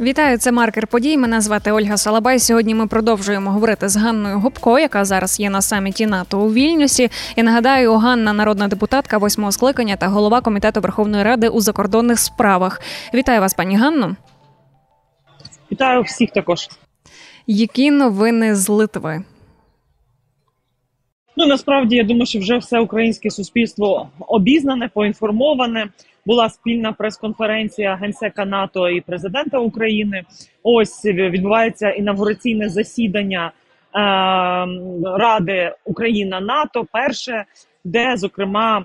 Вітаю, це маркер подій. Мене звати Ольга Салабай. Сьогодні ми продовжуємо говорити з Ганною Губко, яка зараз є на саміті НАТО у Вільнюсі. І нагадаю, Ганна, народна депутатка восьмого скликання та голова комітету Верховної Ради у закордонних справах. Вітаю вас, пані Ганно. Вітаю всіх також. Які новини з Литви? Ну насправді я думаю, що вже все українське суспільство обізнане, поінформоване. Була спільна прес-конференція генсека НАТО і президента України. Ось відбувається інавгураційне засідання е, Ради Україна НАТО. Перше, де зокрема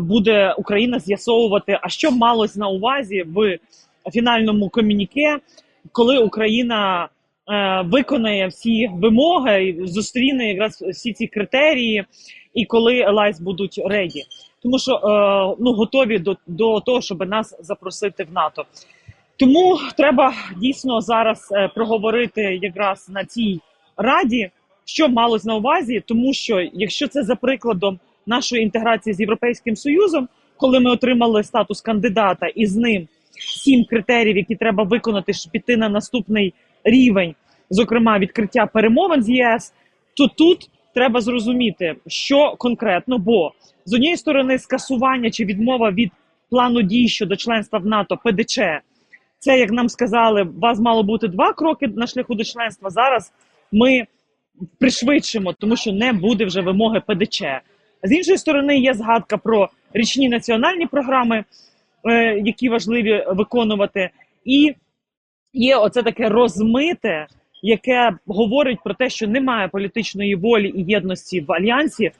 буде Україна з'ясовувати, а що малось на увазі в фінальному комюніке, коли Україна Е, виконає всі вимоги, зустріне якраз всі ці критерії, і коли Елайс будуть реді, тому що е, ну готові до, до того, щоб нас запросити в НАТО. Тому треба дійсно зараз е, проговорити якраз на цій раді, що малось на увазі, тому що якщо це за прикладом нашої інтеграції з європейським союзом, коли ми отримали статус кандидата і з ним сім критеріїв, які треба виконати, щоб піти на наступний рівень, зокрема відкриття перемовин з ЄС, то тут треба зрозуміти, що конкретно, бо з однієї сторони скасування чи відмова від плану дій щодо членства в НАТО ПДЧ. Це, як нам сказали, вас мало бути два кроки на шляху до членства. Зараз ми пришвидшимо, тому що не буде вже вимоги ПДЧ. З іншої сторони, є згадка про річні національні програми, е, які важливі виконувати, і є оце таке розмите, яке говорить про те, що немає політичної волі і єдності в альянсі,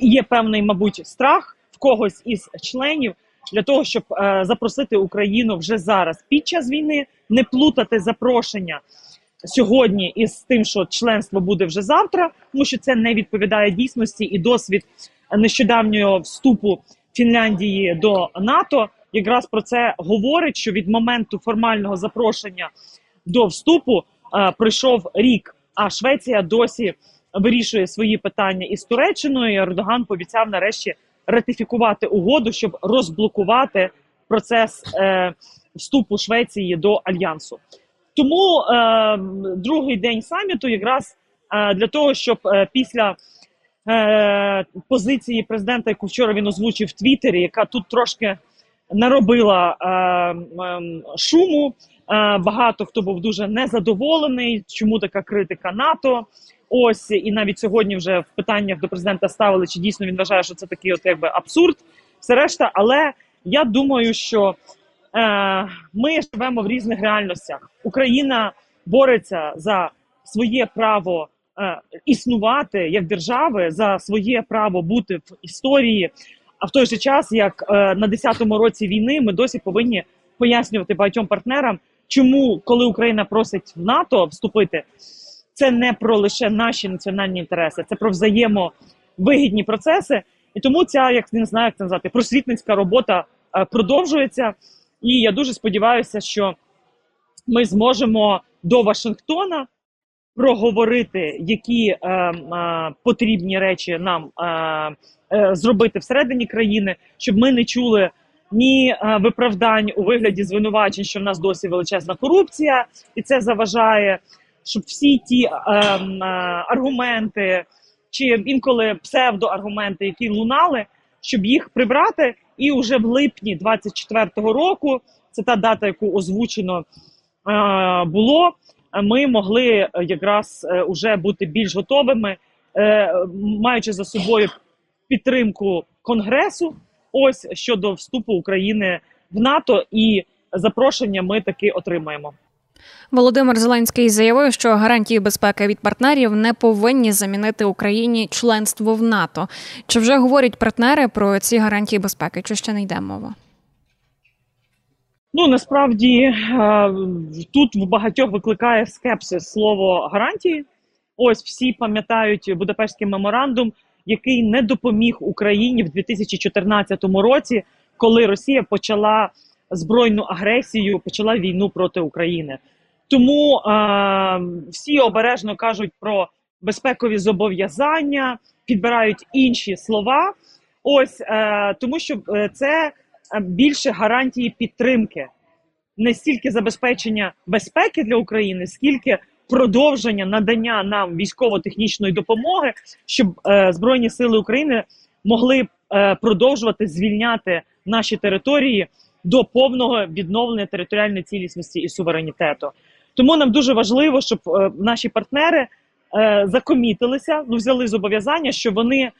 є певний, мабуть, страх в когось із членів для того, щоб е, запросити Україну вже зараз. Під час війни, не плутати запрошення сьогодні із тим, що членство буде вже завтра, тому що це не відповідає дійсності і досвід нещодавнього вступу Фінляндії до НАТО. Якраз про це говорить, що від моменту формального запрошення до вступу е, пройшов рік, а Швеція досі вирішує свої питання із Туреччиною. і Ердоган пообіцяв нарешті ратифікувати угоду, щоб розблокувати процес е, вступу Швеції до альянсу. Тому е, другий день саміту, якраз е, для того, щоб е, після е, позиції президента, яку вчора він озвучив в Твіттері, яка тут трошки наробила е, е, шуму. Е, багато хто був дуже незадоволений. Чому така критика НАТО? Ось і навіть сьогодні вже в питаннях до президента ставили, чи дійсно він вважає, що це такий от якби абсурд, все решта. Але я думаю, що е, ми живемо в різних реальностях. Україна бореться за своє право е, існувати як держави, за своє право бути в історії. А в той же час, як е, на 10-му році війни, ми досі повинні пояснювати багатьом партнерам, чому коли Україна просить в НАТО вступити, це не про лише наші національні інтереси, це про взаємовигідні процеси. І тому ця, як не знаю, як це назвати, просвітницька робота е, продовжується. І я дуже сподіваюся, що ми зможемо до Вашингтона проговорити, які е, е, потрібні речі нам е, е, зробити всередині країни, щоб ми не чули ні е, виправдань у вигляді звинувачень, що в нас досі величезна корупція, і це заважає, щоб всі ті е, е, аргументи чи інколи псевдоаргументи, які лунали, щоб їх прибрати, і вже в липні 24-го року це та дата, яку озвучено е, було ми могли якраз е, уже бути більш готовими, е, маючи за собою підтримку Конгресу, ось щодо вступу України в НАТО, і запрошення ми таки отримаємо. Володимир Зеленський заявив, що гарантії безпеки від партнерів не повинні замінити Україні членство в НАТО. Чи вже говорять партнери про ці гарантії безпеки? Чи ще не йде мова? Ну насправді е, тут в багатьох викликає скепсис слово гарантії. Ось всі пам'ятають Будапештський меморандум, який не допоміг Україні в 2014 році, коли Росія почала збройну агресію, почала війну проти України. Тому е, всі обережно кажуть про безпекові зобов'язання, підбирають інші слова. Ось е, тому, що е, це Е, більше гарантії підтримки. не стільки забезпечення безпеки для України, скільки продовження надання нам військово-технічної допомоги, щоб е, збройні сили України могли е, продовжувати звільняти наші території до повного відновлення територіальної цілісності і суверенітету. Тому нам дуже важливо, щоб е, наші партнери е, закомітилися, ну взяли зобов'язання, що вони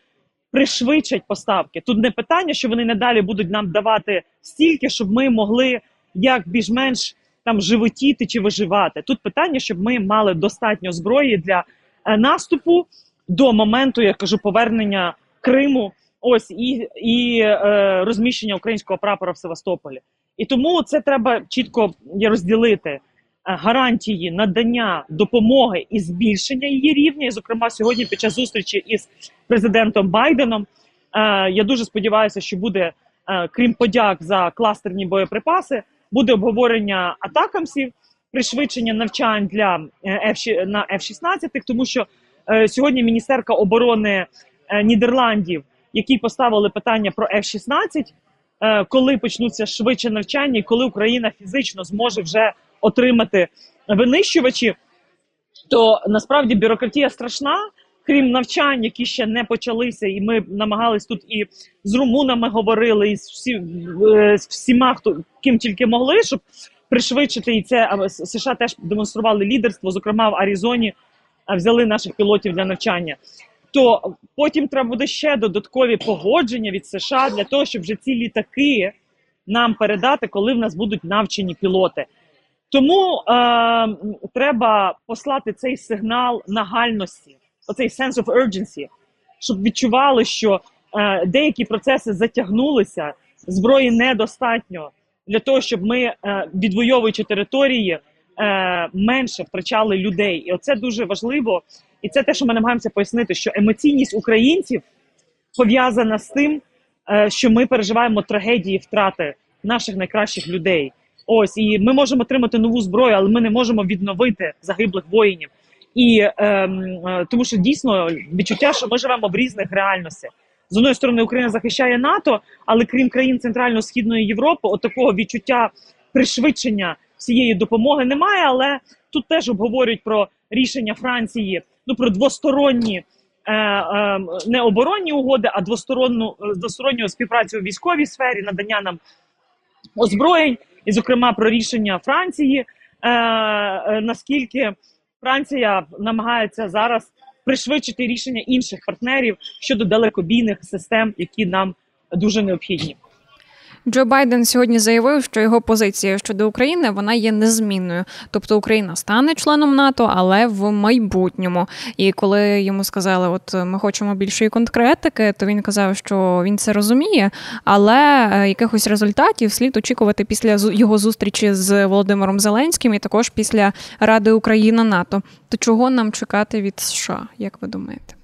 пришвидшать поставки. Тут не питання, що вони надалі будуть нам давати стільки, щоб ми могли як більш-менш там животіти чи виживати. Тут питання, щоб ми мали достатньо зброї для е, наступу до моменту, я кажу, повернення Криму. Ось і, і е, розміщення українського прапора в Севастополі. І тому це треба чітко розділити е, гарантії надання допомоги і збільшення її рівня. І, зокрема, сьогодні під час зустрічі із президентом Байденом. Е, я дуже сподіваюся, що буде, е, крім подяк за кластерні боєприпаси, буде обговорення атакамсів, пришвидшення навчань для F, на F-16, тому що сьогодні міністерка оборони Нідерландів, які поставили питання про F-16, е, коли почнуться швидше навчання, і коли Україна фізично зможе вже отримати винищувачі, то насправді бюрократія страшна. Крім навчань, які ще не почалися, і ми намагались тут і з румунами говорили, і з, всі, е, з всіма, хто ким тільки могли, щоб пришвидшити і це США теж демонстрували лідерство. Зокрема, в Аризоні взяли наших пілотів для навчання. То потім треба буде ще додаткові погодження від США для того, щоб вже ці літаки нам передати, коли в нас будуть навчені пілоти. Тому е, треба послати цей сигнал нагальності, оцей sense of urgency, щоб відчували, що е, деякі процеси затягнулися, зброї недостатньо для того, щоб ми, е, відвоюючи території, е, менше втрачали людей. І оце дуже важливо. І це те, що ми намагаємося пояснити, що емоційність українців пов'язана з тим, е, що ми переживаємо трагедії втрати наших найкращих людей. Ось і ми можемо отримати нову зброю, але ми не можемо відновити загиблих воїнів. І ем, е, тому, що дійсно відчуття, що ми живемо в різних реальностях. З одної сторони, Україна захищає НАТО, але крім країн Центрально-Східної Європи, от такого відчуття пришвидшення всієї допомоги немає. Але тут теж обговорюють про рішення Франції, ну про двосторонні е, е, не оборонні угоди, а двосторонну е, двосторонню співпрацю у військовій сфері, надання нам озброєнь, і, зокрема, про рішення Франції, е, е, наскільки Франція намагається зараз пришвидшити рішення інших партнерів щодо далекобійних систем, які нам дуже необхідні. Джо Байден сьогодні заявив, що його позиція щодо України вона є незмінною. Тобто Україна стане членом НАТО, але в майбутньому. І коли йому сказали, от ми хочемо більшої конкретики, то він казав, що він це розуміє, але е, якихось результатів слід очікувати після його зустрічі з Володимиром Зеленським і також після Ради Україна НАТО. То чого нам чекати від США, як ви думаєте?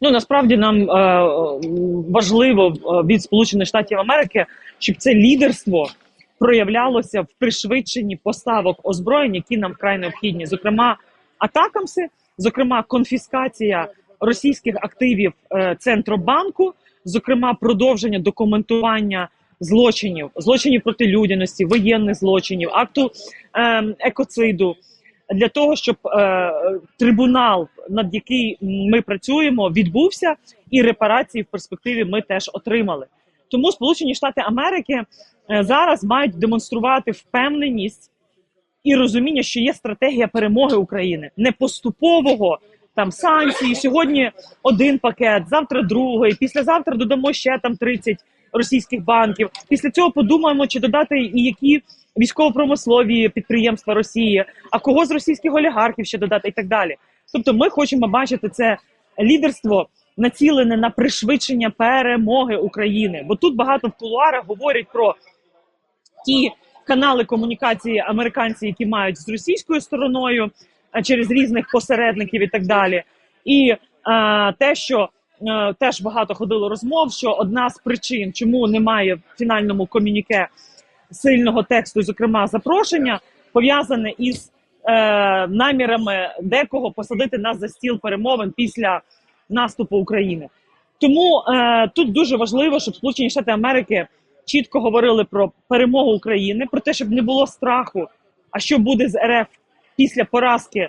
Ну насправді нам е, важливо е, від Сполучених Штатів Америки, щоб це лідерство проявлялося в пришвидшенні поставок озброєнь, які нам вкрай необхідні. Зокрема, атакамси, зокрема, конфіскація російських активів е, Центробанку, зокрема, продовження документування злочинів, злочинів проти людяності, воєнних злочинів, акту е, екоциду для того, щоб е, трибунал, над який ми працюємо, відбувся, і репарації в перспективі ми теж отримали. Тому Сполучені Штати Америки е, зараз мають демонструвати впевненість і розуміння, що є стратегія перемоги України, не поступового там санкції. Сьогодні один пакет, завтра другий, післязавтра додамо ще там 30 російських банків. Після цього подумаємо, чи додати і які військово-промислові підприємства Росії, а кого з російських олігархів ще додати, і так далі. Тобто, ми хочемо бачити це лідерство націлене на пришвидшення перемоги України. Бо тут багато в кулуарах говорять про ті канали комунікації американці, які мають з російською стороною а, через різних посередників і так далі. І а, те, що е, теж багато ходило розмов, що одна з причин, чому немає в фінальному комюніке сильного тексту, зокрема запрошення, пов'язане із е, намірами декого посадити нас за стіл перемовин після наступу України. Тому е, тут дуже важливо, щоб Сполучені Штати Америки чітко говорили про перемогу України, про те, щоб не було страху. А що буде з РФ після поразки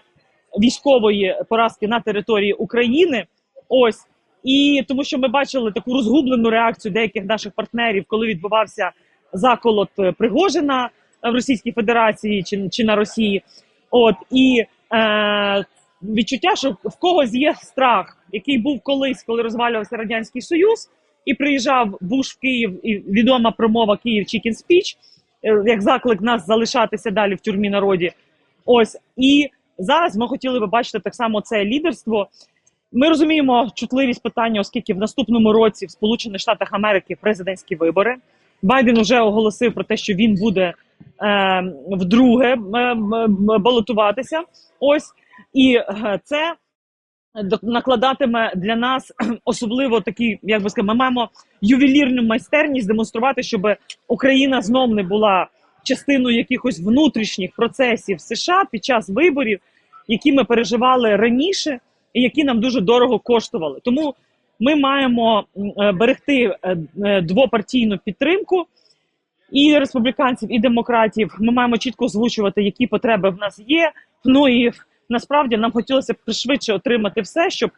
військової поразки на території України? Ось і тому, що ми бачили таку розгублену реакцію деяких наших партнерів, коли відбувався заколот е, Пригожина в Російській Федерації чи, чи на Росії. От і е, відчуття, що в когось є страх, який був колись, коли розвалювався радянський союз, і приїжджав Буш в Київ, і відома промова Київ Чікін Спіч, як заклик нас залишатися далі в тюрмі народі. Ось і зараз ми хотіли би бачити так само це лідерство. Ми розуміємо чутливість питання, оскільки в наступному році в Сполучених Штатах Америки президентські вибори. Байден вже оголосив про те, що він буде е, вдруге балотуватися. Ось і е, це накладатиме для нас особливо такі, як би сказати, ми маємо ювелірну майстерність демонструвати, щоб Україна знов не була частиною якихось внутрішніх процесів США під час виборів, які ми переживали раніше, і які нам дуже дорого коштували. Тому ми маємо е, берегти е, е, двопартійну підтримку і республіканців, і демократів. Ми маємо чітко озвучувати, які потреби в нас є. Ну і насправді нам хотілося б пришвидше отримати все, щоб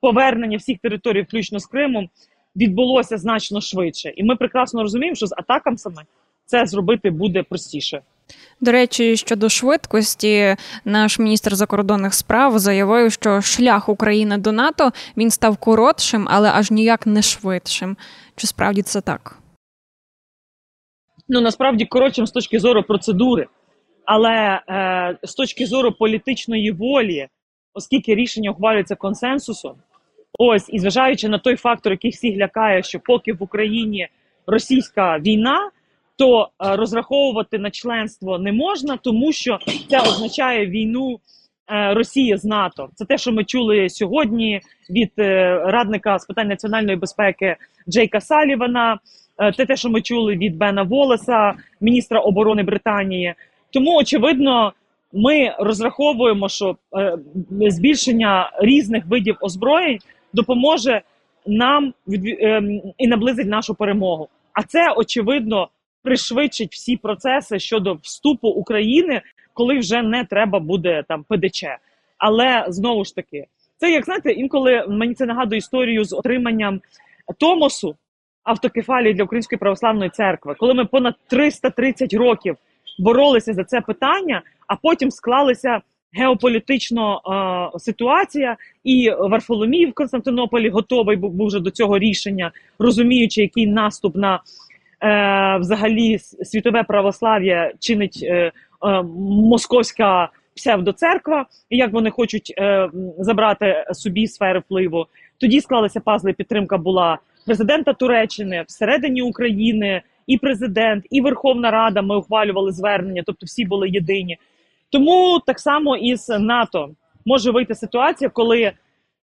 повернення всіх територій, включно з Кримом, відбулося значно швидше. І ми прекрасно розуміємо, що з атакам саме це зробити буде простіше. До речі, щодо швидкості, наш міністр закордонних справ заявив, що шлях України до НАТО він став коротшим, але аж ніяк не швидшим. Чи справді це так? ну насправді коротшим з точки зору процедури, але е, з точки зору політичної волі, оскільки рішення ухвалюється консенсусом, ось і зважаючи на той фактор, який всіх лякає, що поки в Україні російська війна, то е, розраховувати на членство не можна, тому що це означає війну. е, Росії з НАТО це те, що ми чули сьогодні від е, радника з питань національної безпеки Джейка Салівана. Це те, що ми чули від Бена Волеса, міністра оборони Британії. Тому, очевидно, ми розраховуємо, що збільшення різних видів озброєнь допоможе нам ем, і наблизить нашу перемогу. А це очевидно пришвидшить всі процеси щодо вступу України, коли вже не треба буде там ПДЧ. Але знову ж таки, це як знаєте, інколи мені це нагадує історію з отриманням Томосу автокефалії для Української православної церкви, коли ми понад 330 років боролися за це питання, а потім склалися геополітично е, ситуація, і Варфоломій в Константинополі готовий був, вже до цього рішення, розуміючи, який наступ на взагалі світове православ'я чинить е, е, московська псевдоцерква, і як вони хочуть е, забрати собі сфери впливу. Тоді склалися пазли. Підтримка була президента Туреччини всередині України, і президент, і Верховна Рада. Ми ухвалювали звернення, тобто всі були єдині. Тому так само і з НАТО може вийти ситуація, коли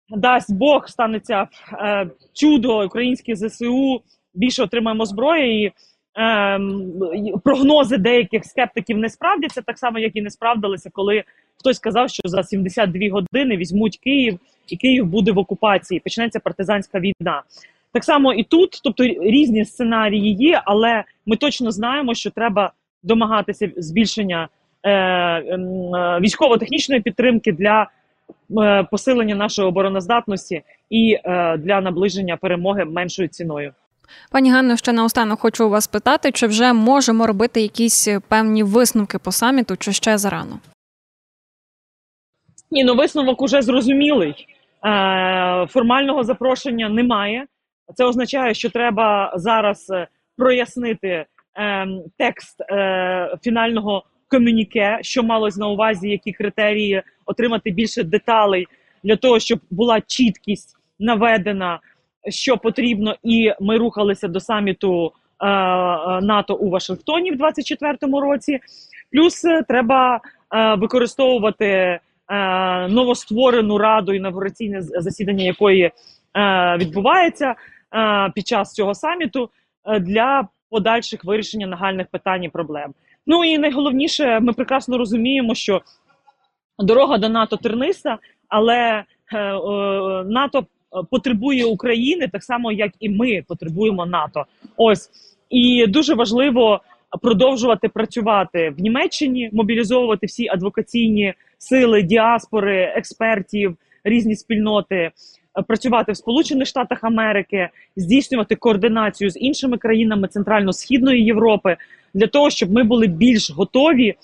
дасть Бог станеться е, чудо українське ЗСУ, більше отримаємо зброї. І, ем, прогнози деяких скептиків не справдяться, так само як і не справдилися, коли хтось сказав, що за 72 години візьмуть Київ, і Київ буде в окупації. Почнеться партизанська війна. Так само і тут, тобто різні сценарії є, але ми точно знаємо, що треба домагатися збільшення е, ем, е, військово-технічної підтримки для е, посилення нашої обороноздатності і е, для наближення перемоги меншою ціною. Пані Ганно, ще наостанок хочу вас питати, чи вже можемо робити якісь певні висновки по саміту, чи ще зарано? Ні, ну висновок уже зрозумілий. Е, формального запрошення немає. Це означає, що треба зараз е, прояснити е, текст е, фінального комюніке, що малось на увазі, які критерії отримати більше деталей для того, щоб була чіткість наведена, що потрібно, і ми рухалися до саміту е, е, НАТО у Вашингтоні в 2024 році. Плюс е, треба е, використовувати е, новостворену раду інавгураційне засідання якої е, відбувається е, під час цього саміту е, для подальших вирішення нагальних питань і проблем. Ну і найголовніше, ми прекрасно розуміємо, що дорога до НАТО терниста, але е, НАТО потребує України, так само як і ми потребуємо НАТО. Ось і дуже важливо продовжувати працювати в Німеччині, мобілізовувати всі адвокаційні сили, діаспори, експертів, різні спільноти, працювати в Сполучених Штатах Америки, здійснювати координацію з іншими країнами Центрально-Східної Європи для того, щоб ми були більш готові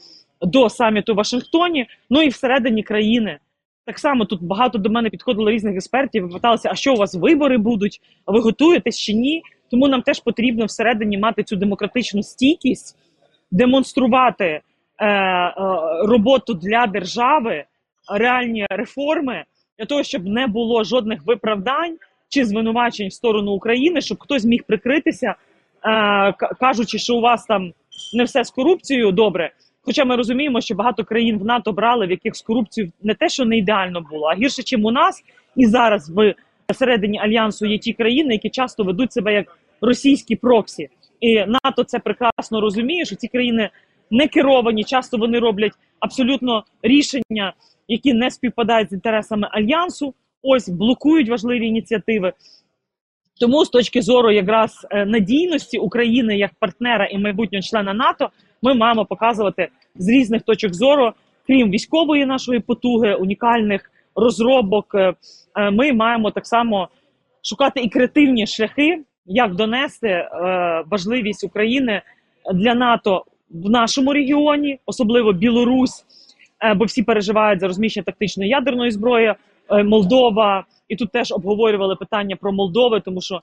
до саміту в Вашингтоні, ну і всередині країни. Так само тут багато до мене підходило різних експертів і питалися, а що у вас вибори будуть? А ви готуєтесь чи ні? Тому нам теж потрібно всередині мати цю демократичну стійкість, демонструвати е, е, роботу для держави, реальні реформи для того, щоб не було жодних виправдань чи звинувачень в сторону України, щоб хтось міг прикритися, е, кажучи, що у вас там не все з корупцією добре. Хоча ми розуміємо, що багато країн в НАТО брали, в яких з корупцією не те, що не ідеально було, а гірше, ніж у нас. І зараз в середині альянсу є ті країни, які часто ведуть себе як російські проксі. І НАТО це прекрасно розуміє, що ці країни не керовані, часто вони роблять абсолютно рішення, які не співпадають з інтересами альянсу. Ось блокують важливі ініціативи. Тому з точки зору якраз е, надійності України як партнера і майбутнього члена НАТО, ми маємо показувати з різних точок зору, крім військової нашої потуги, унікальних розробок. Е, е, ми маємо так само шукати і креативні шляхи, як донести важливість України для НАТО в нашому регіоні, особливо Білорусь, бо всі переживають за розміщення тактичної ядерної зброї. Молдова, і тут теж обговорювали питання про Молдови, тому що е,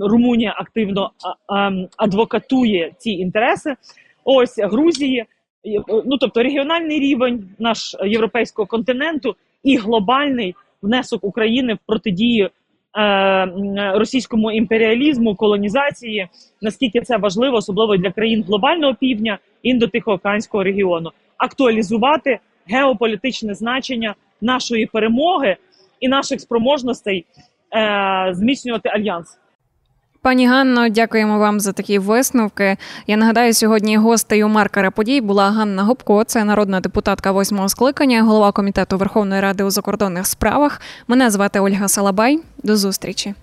Румунія активно е, адвокатує ці інтереси. Ось Грузії, ну тобто регіональний рівень наш європейського континенту і глобальний внесок України в протидію е, російському імперіалізму, колонізації. Наскільки це важливо, особливо для країн глобального півдня індотихоокеанського регіону, актуалізувати геополітичне значення нашої перемоги і наших спроможностей е, зміцнювати альянс. Пані Ганно, дякуємо вам за такі висновки. Я нагадаю, сьогодні гостею маркера подій була Ганна Гопко, це народна депутатка восьмого скликання, голова комітету Верховної Ради у закордонних справах. Мене звати Ольга Салабай. До зустрічі.